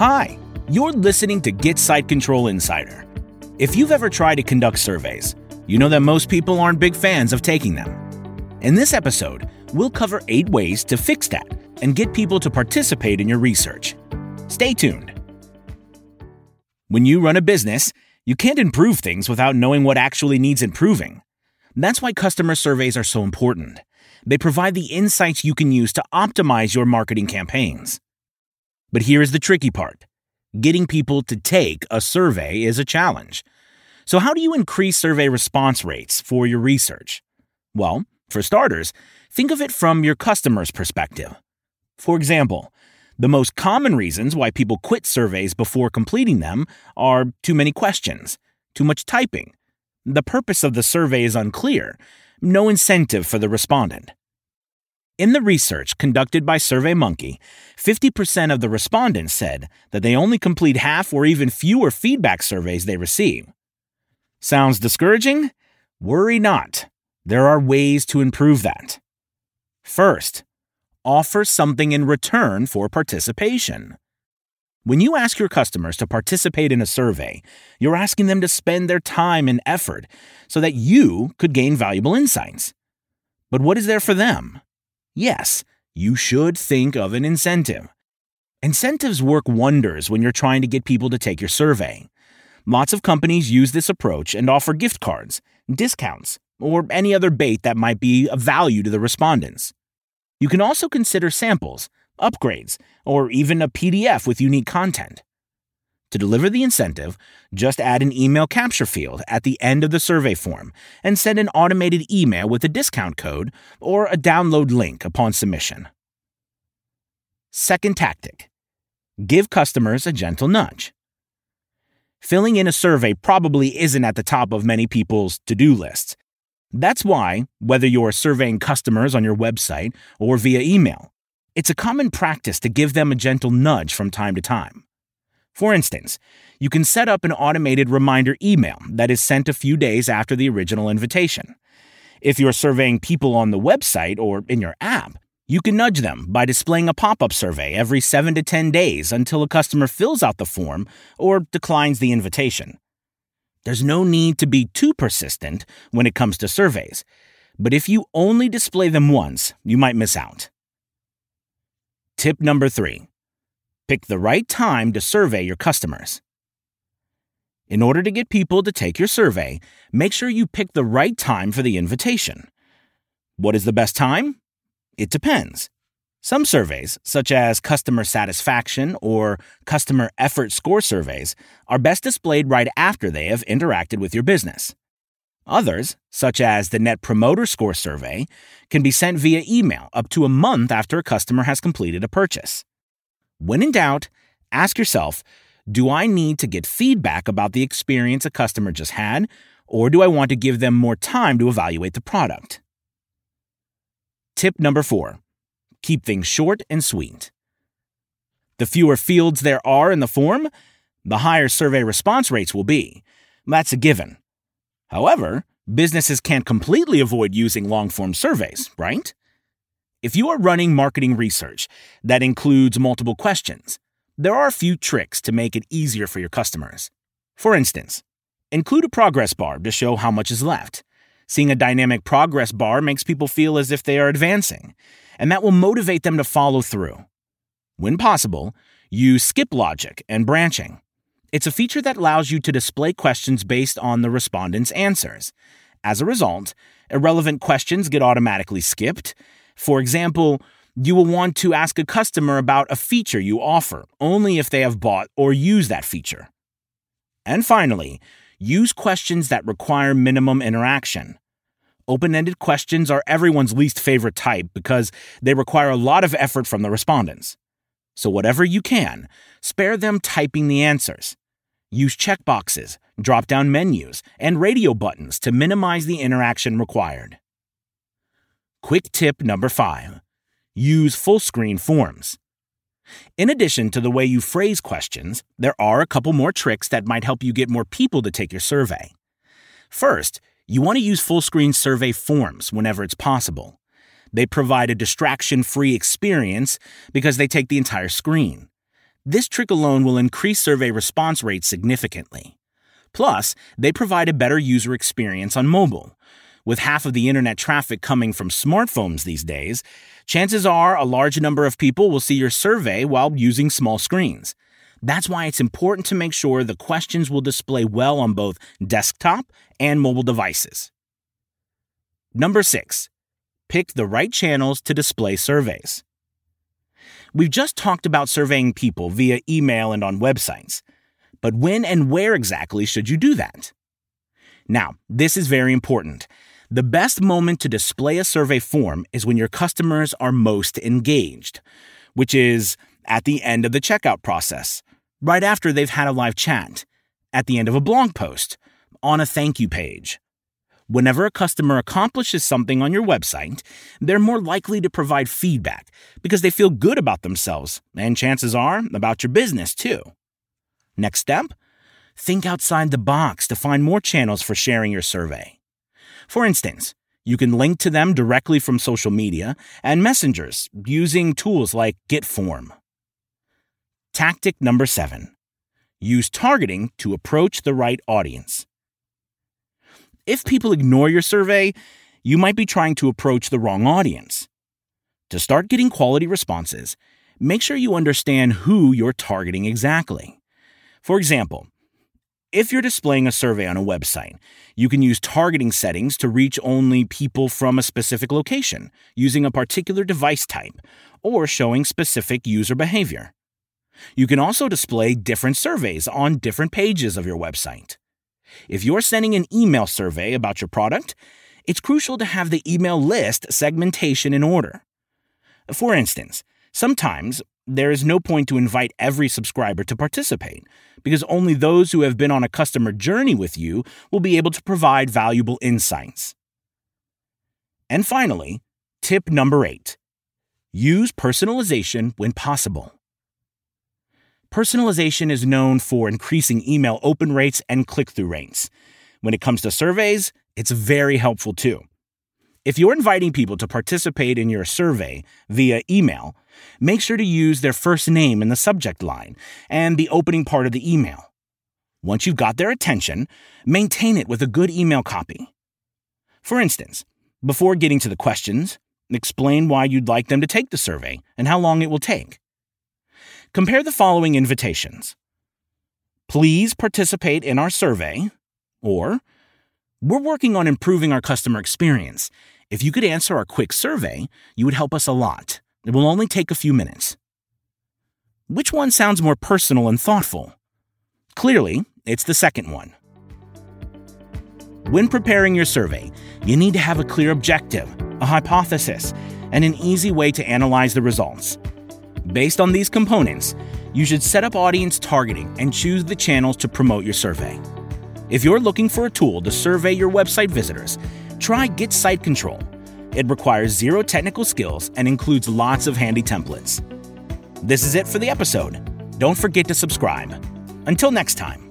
Hi, you're listening to Get Site Control Insider. If you've ever tried to conduct surveys, you know that most people aren't big fans of taking them. In this episode, we'll cover eight ways to fix that and get people to participate in your research. Stay tuned. When you run a business, you can't improve things without knowing what actually needs improving. That's why customer surveys are so important. They provide the insights you can use to optimize your marketing campaigns. But here is the tricky part getting people to take a survey is a challenge. So, how do you increase survey response rates for your research? Well, for starters, think of it from your customer's perspective. For example, the most common reasons why people quit surveys before completing them are too many questions, too much typing, the purpose of the survey is unclear, no incentive for the respondent. In the research conducted by SurveyMonkey, 50% of the respondents said that they only complete half or even fewer feedback surveys they receive. Sounds discouraging? Worry not. There are ways to improve that. First, offer something in return for participation. When you ask your customers to participate in a survey, you're asking them to spend their time and effort so that you could gain valuable insights. But what is there for them? Yes, you should think of an incentive. Incentives work wonders when you're trying to get people to take your survey. Lots of companies use this approach and offer gift cards, discounts, or any other bait that might be of value to the respondents. You can also consider samples, upgrades, or even a PDF with unique content. To deliver the incentive, just add an email capture field at the end of the survey form and send an automated email with a discount code or a download link upon submission. Second tactic give customers a gentle nudge. Filling in a survey probably isn't at the top of many people's to do lists. That's why, whether you're surveying customers on your website or via email, it's a common practice to give them a gentle nudge from time to time. For instance, you can set up an automated reminder email that is sent a few days after the original invitation. If you're surveying people on the website or in your app, you can nudge them by displaying a pop up survey every 7 to 10 days until a customer fills out the form or declines the invitation. There's no need to be too persistent when it comes to surveys, but if you only display them once, you might miss out. Tip number three Pick the right time to survey your customers. In order to get people to take your survey, make sure you pick the right time for the invitation. What is the best time? It depends. Some surveys, such as customer satisfaction or customer effort score surveys, are best displayed right after they have interacted with your business. Others, such as the Net Promoter Score survey, can be sent via email up to a month after a customer has completed a purchase. When in doubt, ask yourself Do I need to get feedback about the experience a customer just had, or do I want to give them more time to evaluate the product? Tip number four keep things short and sweet. The fewer fields there are in the form, the higher survey response rates will be. That's a given. However, businesses can't completely avoid using long form surveys, right? If you are running marketing research that includes multiple questions, there are a few tricks to make it easier for your customers. For instance, include a progress bar to show how much is left. Seeing a dynamic progress bar makes people feel as if they are advancing, and that will motivate them to follow through. When possible, use skip logic and branching. It's a feature that allows you to display questions based on the respondent's answers. As a result, irrelevant questions get automatically skipped, for example, you will want to ask a customer about a feature you offer only if they have bought or used that feature. And finally, use questions that require minimum interaction. Open ended questions are everyone's least favorite type because they require a lot of effort from the respondents. So, whatever you can, spare them typing the answers. Use checkboxes, drop down menus, and radio buttons to minimize the interaction required. Quick tip number five use full screen forms. In addition to the way you phrase questions, there are a couple more tricks that might help you get more people to take your survey. First, you want to use full screen survey forms whenever it's possible. They provide a distraction free experience because they take the entire screen. This trick alone will increase survey response rates significantly. Plus, they provide a better user experience on mobile. With half of the internet traffic coming from smartphones these days, chances are a large number of people will see your survey while using small screens. That's why it's important to make sure the questions will display well on both desktop and mobile devices. Number six, pick the right channels to display surveys. We've just talked about surveying people via email and on websites. But when and where exactly should you do that? Now, this is very important. The best moment to display a survey form is when your customers are most engaged, which is at the end of the checkout process, right after they've had a live chat, at the end of a blog post, on a thank you page. Whenever a customer accomplishes something on your website, they're more likely to provide feedback because they feel good about themselves, and chances are about your business too. Next step? Think outside the box to find more channels for sharing your survey. For instance, you can link to them directly from social media and messengers using tools like Getform. Tactic number seven use targeting to approach the right audience. If people ignore your survey, you might be trying to approach the wrong audience. To start getting quality responses, make sure you understand who you're targeting exactly. For example, if you're displaying a survey on a website, you can use targeting settings to reach only people from a specific location, using a particular device type, or showing specific user behavior. You can also display different surveys on different pages of your website. If you're sending an email survey about your product, it's crucial to have the email list segmentation in order. For instance, sometimes there is no point to invite every subscriber to participate, because only those who have been on a customer journey with you will be able to provide valuable insights. And finally, tip number eight use personalization when possible. Personalization is known for increasing email open rates and click through rates. When it comes to surveys, it's very helpful too. If you're inviting people to participate in your survey via email, make sure to use their first name in the subject line and the opening part of the email. Once you've got their attention, maintain it with a good email copy. For instance, before getting to the questions, explain why you'd like them to take the survey and how long it will take. Compare the following invitations Please participate in our survey, or we're working on improving our customer experience. If you could answer our quick survey, you would help us a lot. It will only take a few minutes. Which one sounds more personal and thoughtful? Clearly, it's the second one. When preparing your survey, you need to have a clear objective, a hypothesis, and an easy way to analyze the results. Based on these components, you should set up audience targeting and choose the channels to promote your survey. If you're looking for a tool to survey your website visitors, try Get Site Control. It requires zero technical skills and includes lots of handy templates. This is it for the episode. Don't forget to subscribe. Until next time.